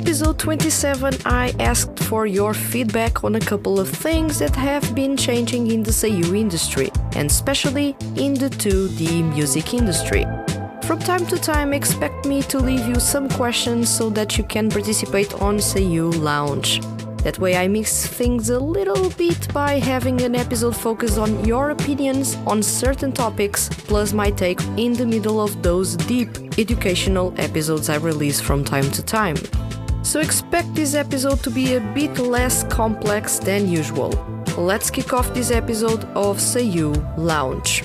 episode 27, I asked for your feedback on a couple of things that have been changing in the Seiyu industry, and especially in the 2D music industry. From time to time, expect me to leave you some questions so that you can participate on Seiyu Lounge. That way, I mix things a little bit by having an episode focused on your opinions on certain topics, plus my take in the middle of those deep educational episodes I release from time to time. So expect this episode to be a bit less complex than usual. Let's kick off this episode of Seiyu Lounge.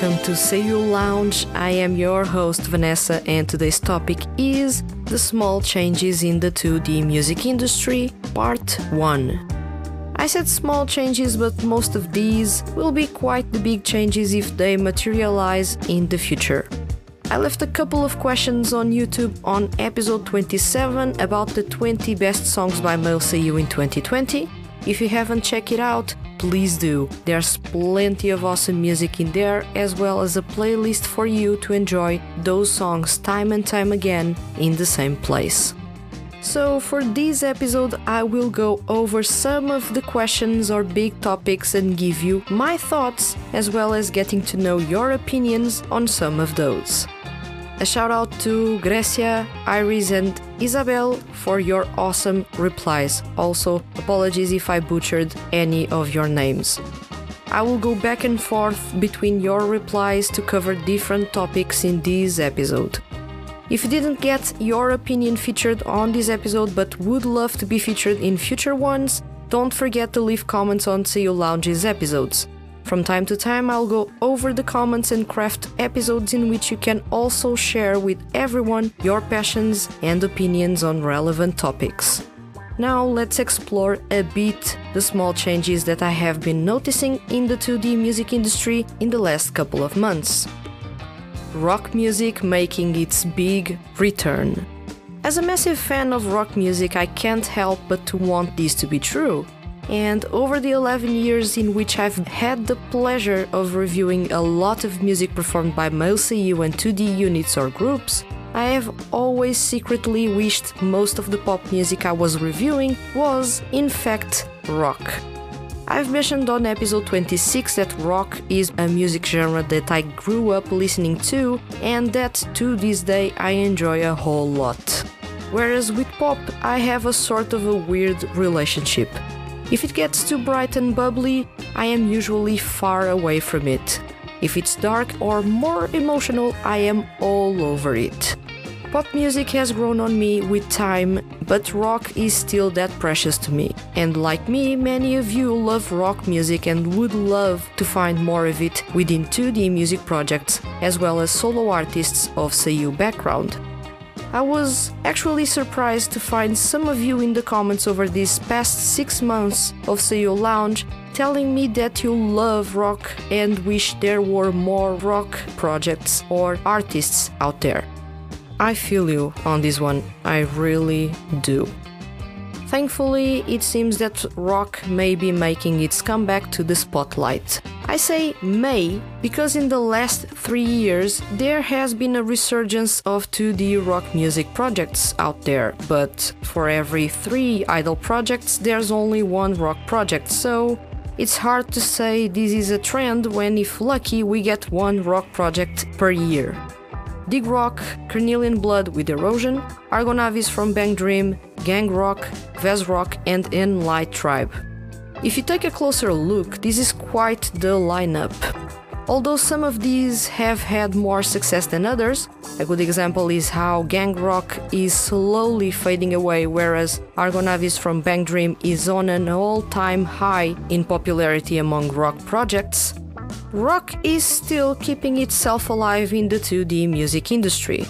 welcome to Seiyu Lounge. I am your host Vanessa, and today's topic is the small changes in the 2D music industry, part 1. I said small changes, but most of these will be quite the big changes if they materialize in the future. I left a couple of questions on YouTube on episode 27 about the 20 best songs by male Seiyu in 2020. If you haven't checked it out, please do. There's plenty of awesome music in there, as well as a playlist for you to enjoy those songs time and time again in the same place. So, for this episode, I will go over some of the questions or big topics and give you my thoughts, as well as getting to know your opinions on some of those. A shout out to Grecia, Iris, and Isabel for your awesome replies. Also, apologies if I butchered any of your names. I will go back and forth between your replies to cover different topics in this episode. If you didn't get your opinion featured on this episode but would love to be featured in future ones, don't forget to leave comments on Seiyu Lounge's episodes. From time to time, I'll go over the comments and craft episodes in which you can also share with everyone your passions and opinions on relevant topics. Now, let's explore a bit the small changes that I have been noticing in the 2D music industry in the last couple of months. Rock music making its big return. As a massive fan of rock music, I can't help but to want this to be true. And over the 11 years in which I've had the pleasure of reviewing a lot of music performed by male Seiyu and 2D units or groups, I have always secretly wished most of the pop music I was reviewing was, in fact, rock. I've mentioned on episode 26 that rock is a music genre that I grew up listening to and that to this day I enjoy a whole lot. Whereas with pop, I have a sort of a weird relationship. If it gets too bright and bubbly, I am usually far away from it. If it's dark or more emotional, I am all over it. Pop music has grown on me with time, but rock is still that precious to me. And like me, many of you love rock music and would love to find more of it within 2D music projects, as well as solo artists of Seiyu background. I was actually surprised to find some of you in the comments over these past six months of Seiyu Lounge telling me that you love rock and wish there were more rock projects or artists out there. I feel you on this one, I really do. Thankfully, it seems that rock may be making its comeback to the spotlight. I say may because in the last three years there has been a resurgence of 2D rock music projects out there, but for every three idol projects there's only one rock project, so it's hard to say this is a trend when, if lucky, we get one rock project per year. Dig Rock, Carnelian Blood with Erosion, Argonavis from Bang Dream, Gang Rock, Vez Rock, and Enlight Tribe. If you take a closer look, this is quite the lineup. Although some of these have had more success than others, a good example is how Gang Rock is slowly fading away, whereas Argonavis from Bang Dream is on an all time high in popularity among rock projects. Rock is still keeping itself alive in the 2D music industry.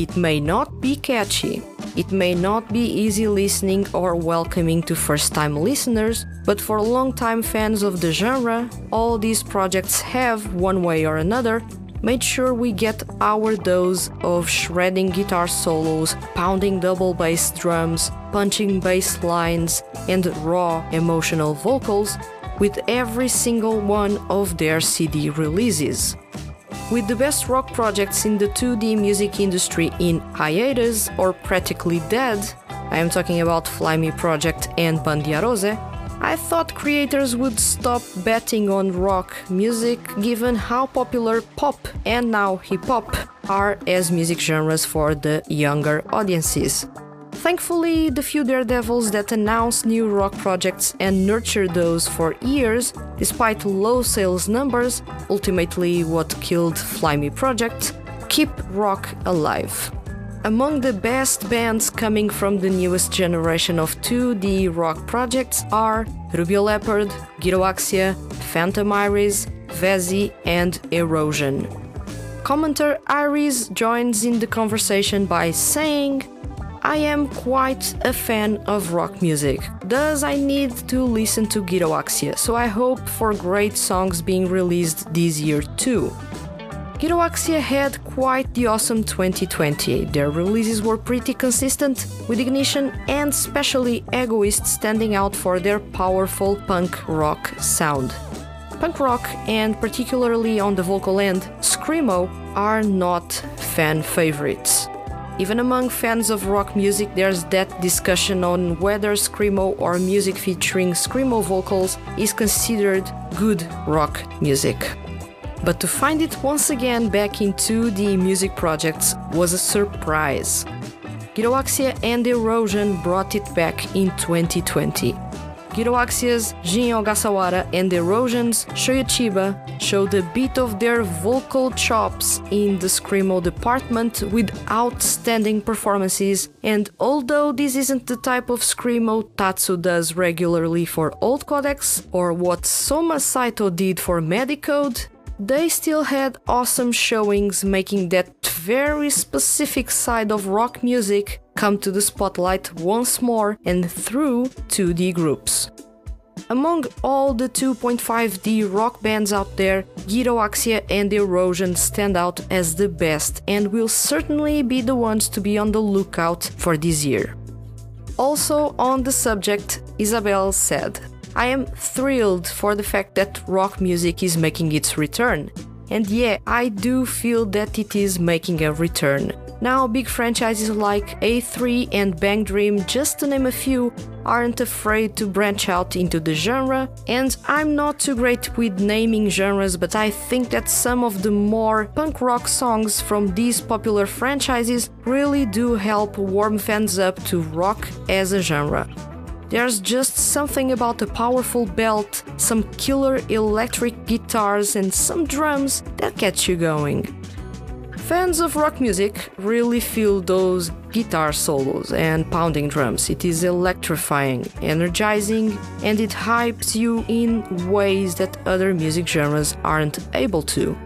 It may not be catchy, it may not be easy listening or welcoming to first time listeners, but for long time fans of the genre, all these projects have, one way or another, made sure we get our dose of shredding guitar solos, pounding double bass drums, punching bass lines, and raw emotional vocals with every single one of their CD releases. With the best rock projects in the 2D music industry in hiatus or practically dead, I am talking about Fly Me Project and Band Yarouze, I thought creators would stop betting on rock music given how popular pop and now hip hop are as music genres for the younger audiences. Thankfully, the few daredevils that announced new rock projects and nurtured those for years, despite low sales numbers, ultimately what killed Fly Me Project, keep rock alive. Among the best bands coming from the newest generation of 2D rock projects are Rubio Leopard, Gyroaxia, Fantôme Iris, Vezi, and Erosion. Commenter Iris joins in the conversation by saying, I am quite a fan of rock music, thus I need to listen to Gyroaxia, so I hope for great songs being released this year too. Gyroaxia had quite the awesome 2020. Their releases were pretty consistent, with Ignition and especially Egoist standing out for their powerful punk rock sound. Punk rock, and particularly on the vocal end, Screamo, are not fan favorites. Even among fans of rock music, there's that discussion on whether Screamo or music featuring Screamo vocals is considered good rock music. But to find it once again back into the music projects was a surprise. Gyroaxia and Erosion brought it back in 2020. Gyroaxia's Jin Ogasawara and Erosion's Shoya Chiba show the beat of their vocal chops in the Screamo department with outstanding performances, and although this isn't the type of Screamo Tatsu does regularly for old Codex or what Soma Saito did for Medicode, they still had awesome showings making that very specific side of rock music come to the spotlight once more and through 2D groups. Among all the 2.5D rock bands out there, Gyroaxia and Erosion stand out as the best and will certainly be the ones to be on the lookout for this year. Also, on the subject, Isabel said, I am thrilled for the fact that rock music is making its return. And yeah, I do feel that it is making a return. Now, big franchises like A3 and Bang Dream, just to name a few, aren't afraid to branch out into the genre, and I'm not too great with naming genres, but I think that some of the more punk rock songs from these popular franchises really do help warm fans up to rock as a genre. There's just something about a powerful belt, some killer electric guitars, and some drums that gets you going. Fans of rock music really feel those guitar solos and pounding drums. It is electrifying, energizing, and it hypes you in ways that other music genres aren't able to.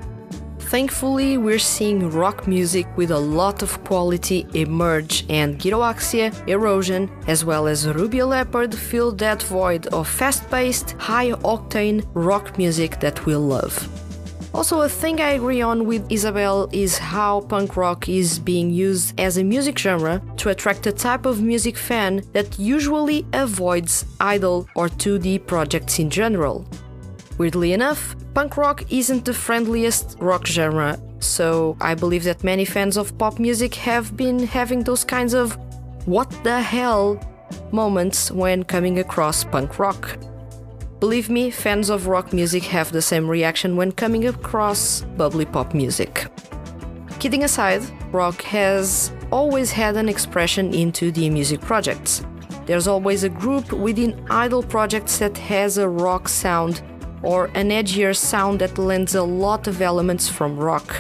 Thankfully, we're seeing rock music with a lot of quality emerge, and Gyroaxia, Erosion, as well as Ruby Leopard fill that void of fast paced, high octane rock music that we love. Also, a thing I agree on with Isabel is how punk rock is being used as a music genre to attract a type of music fan that usually avoids idol or 2D projects in general. Weirdly enough, punk rock isn't the friendliest rock genre, so I believe that many fans of pop music have been having those kinds of what the hell moments when coming across punk rock. Believe me, fans of rock music have the same reaction when coming across bubbly pop music. Kidding aside, rock has always had an expression into the music projects. There's always a group within idol projects that has a rock sound or an edgier sound that lends a lot of elements from rock.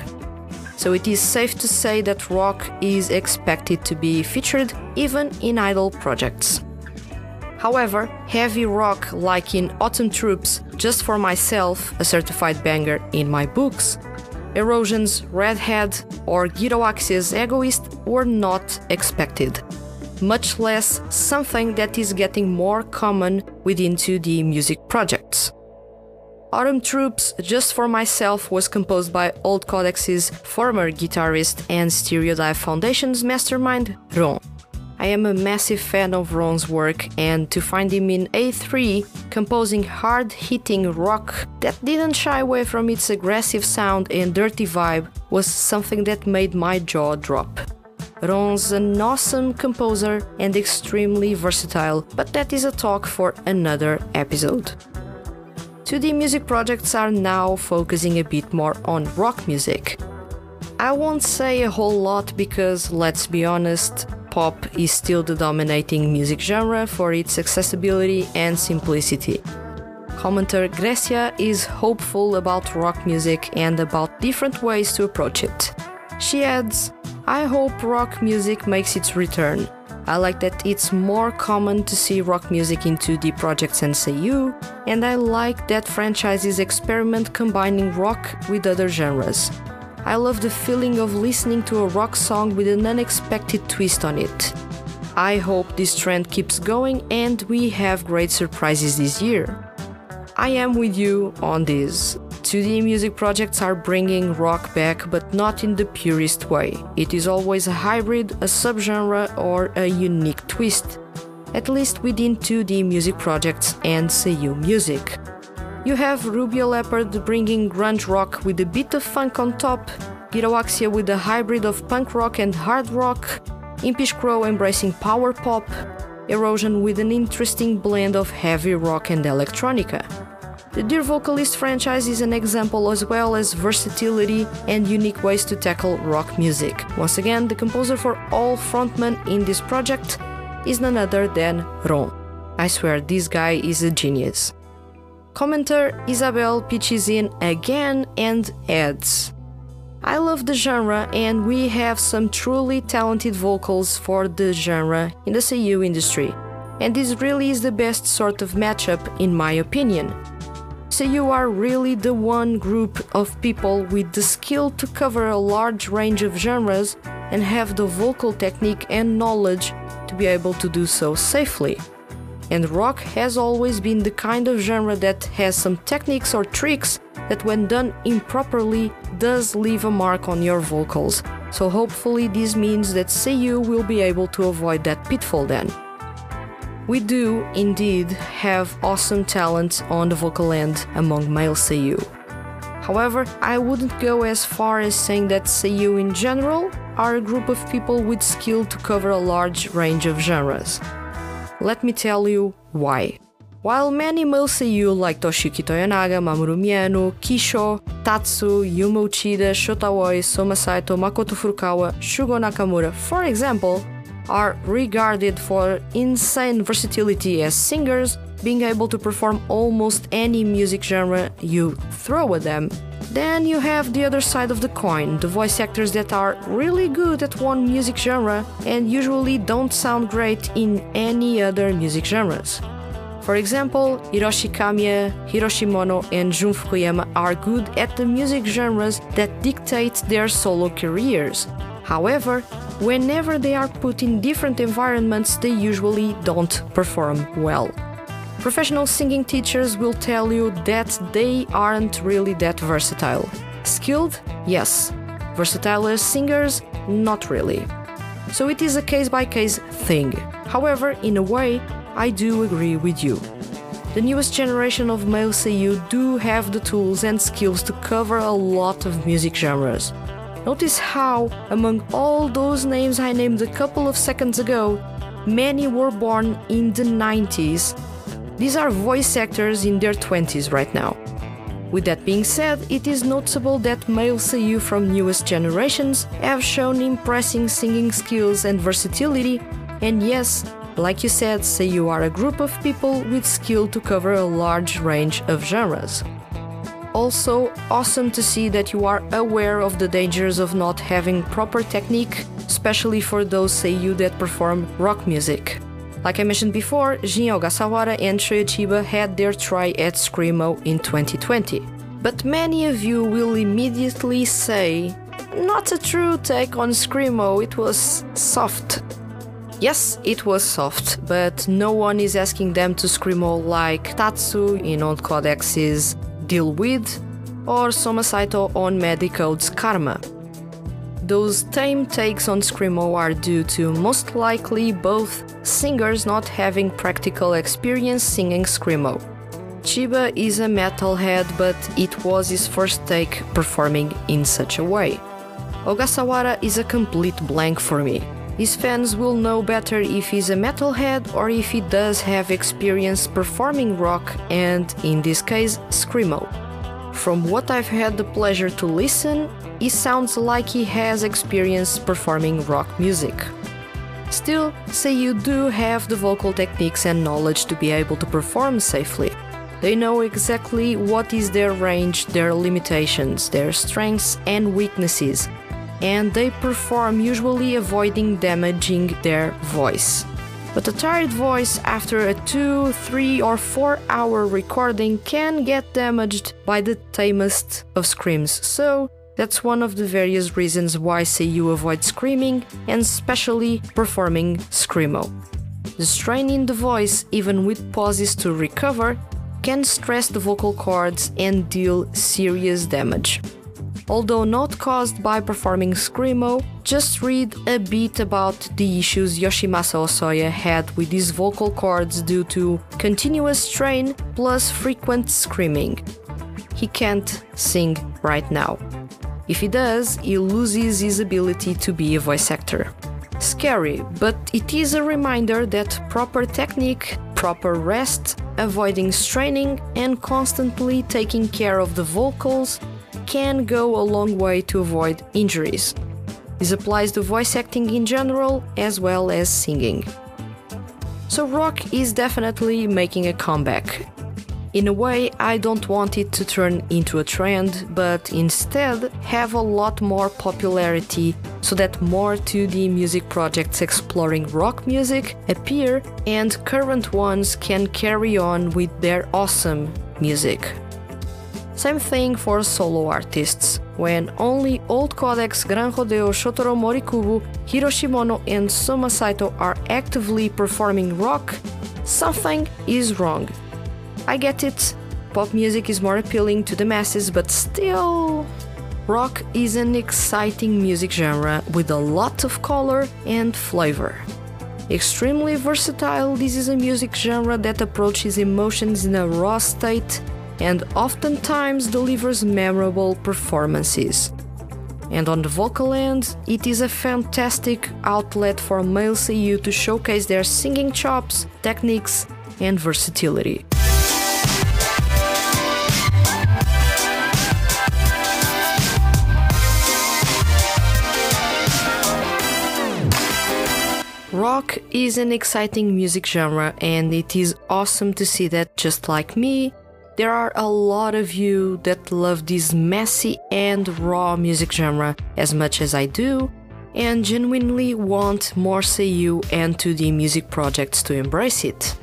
So it is safe to say that rock is expected to be featured even in idol projects. However, heavy rock, like in Autumn Troupe's, Just for Myself, a certified banger in my books, Erosion's Redhead, or Gyroaxia's Egoist were not expected, much less something that is getting more common within 2D music projects. Autumn Troupe's Just for Myself was composed by Old Codex's former guitarist and Stereodive Foundation's mastermind, Ron. I am a massive fan of Ron's work, and to find him in A3 composing hard hitting rock that didn't shy away from its aggressive sound and dirty vibe was something that made my jaw drop. Ron's an awesome composer and extremely versatile, but that is a talk for another episode. 2D music projects are now focusing a bit more on rock music. I won't say a whole lot because, let's be honest, pop is still the dominating music genre for its accessibility and simplicity. Commenter Grecia is hopeful about rock music and about different ways to approach it. She adds, I hope rock music makes its return. I like that it's more common to see rock music in 2D projects and Seiyu, and I like that franchises experiment combining rock with other genres. I love the feeling of listening to a rock song with an unexpected twist on it. I hope this trend keeps going and we have great surprises this year. I am with you on this. 2D music projects are bringing rock back, but not in the purest way. It is always a hybrid, a subgenre, or a unique twist, at least within 2D music projects and Seiyu music. You have Ruby Leopard bringing grunge rock with a bit of funk on top, Gyroaxia with a hybrid of punk rock and hard rock, Impish Crow embracing power pop, Erosion with an interesting blend of heavy rock and electronica. The Dear Vocalist franchise is an example as well as versatility and unique ways to tackle rock music. Once again, the composer for all frontmen in this project is none other than Ron. I swear, this guy is a genius. Commenter Isabel pitches in again and adds I love the genre, and we have some truly talented vocals for the genre in the Seiyu industry, and this really is the best sort of matchup, in my opinion. Seiyu are really the one group of people with the skill to cover a large range of genres and have the vocal technique and knowledge to be able to do so safely. And rock has always been the kind of genre that has some techniques or tricks that, when done improperly, does leave a mark on your vocals. So, hopefully, this means that Seiyu will be able to avoid that pitfall then. We do indeed have awesome talent on the vocal end among male Seiyu. However, I wouldn't go as far as saying that Seiyu in general are a group of people with skill to cover a large range of genres. Let me tell you why. While many male Seiyu like Toshiki Toyonaga, Mamoru Miyano, Kisho, Tatsu, Yuma Uchida, Shota Aoi, Soma Saito, Makoto Furukawa, Shugo Nakamura, for example, are regarded for insane versatility as singers, being able to perform almost any music genre you throw at them. Then you have the other side of the coin, the voice actors that are really good at one music genre and usually don't sound great in any other music genres. For example, Hiroshi Kamiya, Hiro Shimono, and Jun Fukuyama are good at the music genres that dictate their solo careers. However, whenever they are put in different environments, they usually don't perform well. Professional singing teachers will tell you that they aren't really that versatile. Skilled? Yes. Versatile as singers? Not really. So it is a case by case thing. However, in a way, I do agree with you. The newest generation of male Seiyu do have the tools and skills to cover a lot of music genres. Notice how, among all those names I named a couple of seconds ago, many were born in the 90s. These are voice actors in their 20s right now. With that being said, it is noticeable that male Seiyu from newest generations have shown impressive singing skills and versatility, and yes, like you said, Seiyu are a group of people with skill to cover a large range of genres also awesome to see that you are aware of the dangers of not having proper technique, especially for those Seiyu that perform rock music. Like I mentioned before, Jin Ogasawara and Shoya Chiba had their try at Screamo in 2020. But many of you will immediately say, not a true take on Screamo, it was soft. Yes, it was soft, but no one is asking them to screamo like Tatsu in Old Codex's Deal With, or Soma Saito on Medicode's Karma. Those tame takes on Screamo are due to most likely both singers not having practical experience singing Screamo. Chiba is a metalhead, but it was his first take performing in such a way. Ogasawara is a complete blank for me. His fans will know better if he's a metalhead or if he does have experience performing rock and, in this case, Screamo. From what I've had the pleasure to listen, he sounds like he has experience performing rock music. Still, say you do have the vocal techniques and knowledge to be able to perform safely. They know exactly what is their range, their limitations, their strengths and weaknesses, and they perform usually avoiding damaging their voice. But a tired voice after a 2, 3 or 4 hour recording can get damaged by the tamest of screams, so that's one of the various reasons why Seiyu avoid screaming and especially performing screamo. The strain in the voice, even with pauses to recover, can stress the vocal cords and deal serious damage although not caused by performing Screamo, just read a bit about the issues Yoshimasa Hosoya had with his vocal cords due to continuous strain plus frequent screaming. He can't sing right now. If he does, he loses his ability to be a voice actor. Scary, but it is a reminder that proper technique, proper rest, avoiding straining, and constantly taking care of the vocals can go a long way to avoid injuries. This applies to voice acting in general as well as singing. So, rock is definitely making a comeback. In a way, I don't want it to turn into a trend, but instead have a lot more popularity so that more 2D music projects exploring rock music appear and current ones can carry on with their awesome music. Same thing for solo artists. When only Old Codex, Gran Rodeo, Shotaro Morikubo, Hiro Shimono, and Soma Saito are actively performing rock, something is wrong. I get it, pop music is more appealing to the masses, but still. Rock is an exciting music genre with a lot of color and flavor. Extremely versatile, this is a music genre that approaches emotions in a raw state and oftentimes delivers memorable performances. And on the vocal end, it is a fantastic outlet for male Seiyu to showcase their singing chops, techniques, and versatility. Rock is an exciting music genre, and it is awesome to see that, just like me, there are a lot of you that love this messy and raw music genre as much as I do, and genuinely want more Seiyu and 2D music projects to embrace it.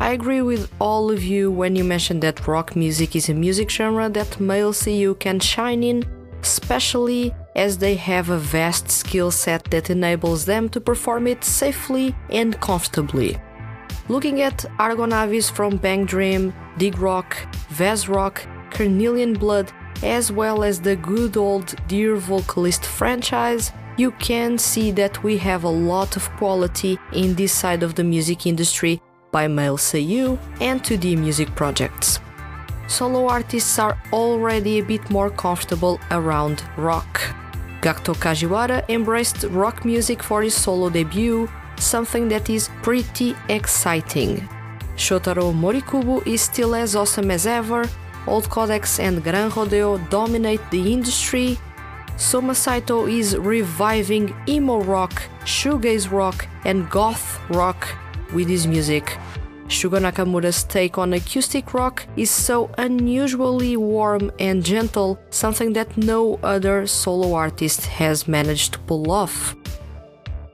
I agree with all of you when you mention that rock music is a music genre that male Seiyu can shine in, especially as they have a vast skill set that enables them to perform it safely and comfortably. Looking at Argonavis from Bang Dream, Dig Rock, Vaz Rock, Carnelian Blood, as well as the good old Dear Vocalist franchise, you can see that we have a lot of quality in this side of the music industry by male Seiyu and 2D music projects. Solo artists are already a bit more comfortable around rock. Gakuto Kajiwara embraced rock music for his solo debut something that is pretty exciting. Shotaro Morikubo is still as awesome as ever, Old Codex and Gran Rodeo dominate the industry, Soma Saito is reviving emo rock, shoegaze rock, and goth rock with his music. Shugo Nakamura's take on acoustic rock is so unusually warm and gentle, something that no other solo artist has managed to pull off.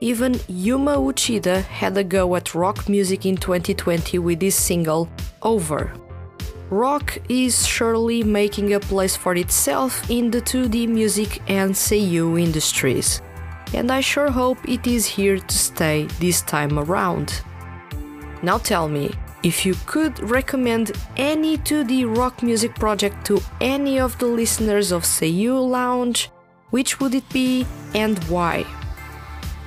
Even Yuma Uchida had a go at rock music in 2020 with his single Over. Rock is surely making a place for itself in the 2D music and Seiyu industries, and I sure hope it is here to stay this time around. Now tell me, If you could recommend any 2D rock music project to any of the listeners of Seiyu Lounge, which would it be and why?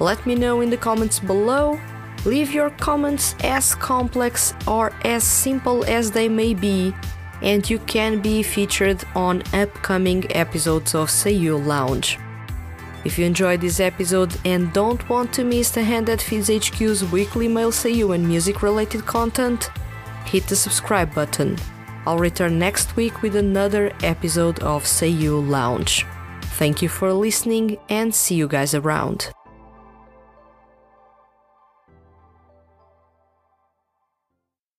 Let me know in the comments below. Leave your comments as complex or as simple as they may be, and you can be featured on upcoming episodes of Seiyu Lounge. If you enjoyed this episode and don't want to miss the Hand That Feeds HQ's weekly male Seiyu and music related content, hit the subscribe button. I'll return next week with another episode of Seiyu Lounge. Thank you for listening and see you guys around.